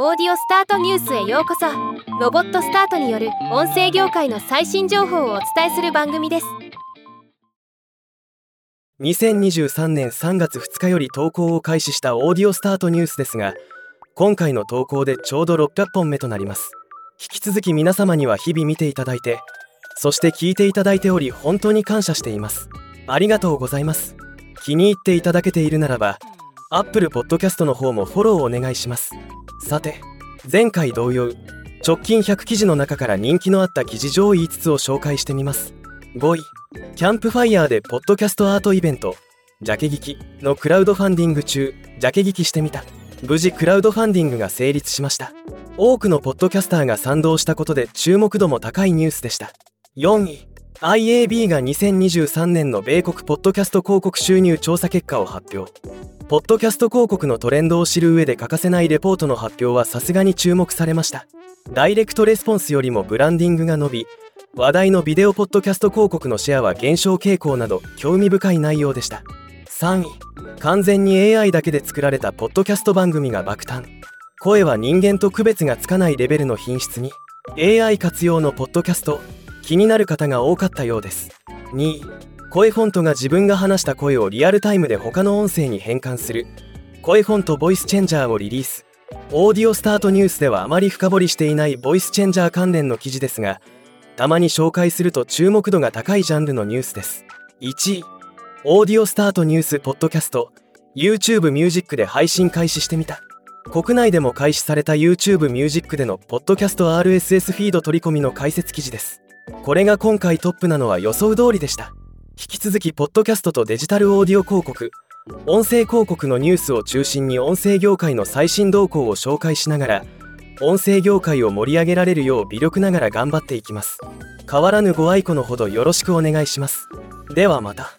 オーディオスタートニュースへようこそ。ロボットスタートによる音声業界の最新情報をお伝えする番組です。2023年3月2日より投稿を開始したオーディオスタートニュースですが今回の投稿でちょうど600本目となります。引き続き皆様には日々見ていただいてそして聞いていただいており本当に感謝しています。ありがとうございます。気に入っていただけているならば Apple Podcast の方もフォローお願いします。さて前回同様直近100記事の中から人気のあった記事上位5つを紹介してみます。5位キャンプファイヤーでポッドキャストアートイベント。ジャケ聞きのクラウドファンディング中ジャケ聞きしてみた。無事クラウドファンディングが成立しました。多くのポッドキャスターが賛同したことで注目度も高いニュースでした。4位 IAB が2023年の米国ポッドキャスト広告収入調査結果を発表。ポッドキャスト広告のトレンドを知る上で欠かせないレポートの発表はさすがに注目されました。ダイレクトレスポンスよりもブランディングが伸び話題のビデオポッドキャスト広告のシェアは減少傾向など興味深い内容でした。3位完全に AI だけで作られたポッドキャスト番組が爆誕。声は人間と区別がつかないレベルの品質に。AI 活用のポッドキャスト気になる方が多かったようです。2位声フォントが自分が話した声をリアルタイムで他の音声に変換する。声フォントボイスチェンジャーをリリース。オーディオスタートニュースではあまり深掘りしていないボイスチェンジャー関連の記事ですがたまに紹介すると注目度が高いジャンルのニュースです。1位オーディオスタートニュースポッドキャスト。YouTube ミュージックで配信開始してみた。国内でも開始された YouTube ミュージックでのポッドキャスト RSS フィード取り込みの解説記事です。これが今回トップなのは予想通りでした。引き続きポッドキャストとデジタルオーディオ広告。音声広告のニュースを中心に音声業界の最新動向を紹介しながら音声業界を盛り上げられるよう微力ながら頑張っていきます。変わらぬご愛顧のほどよろしくお願いします。ではまた。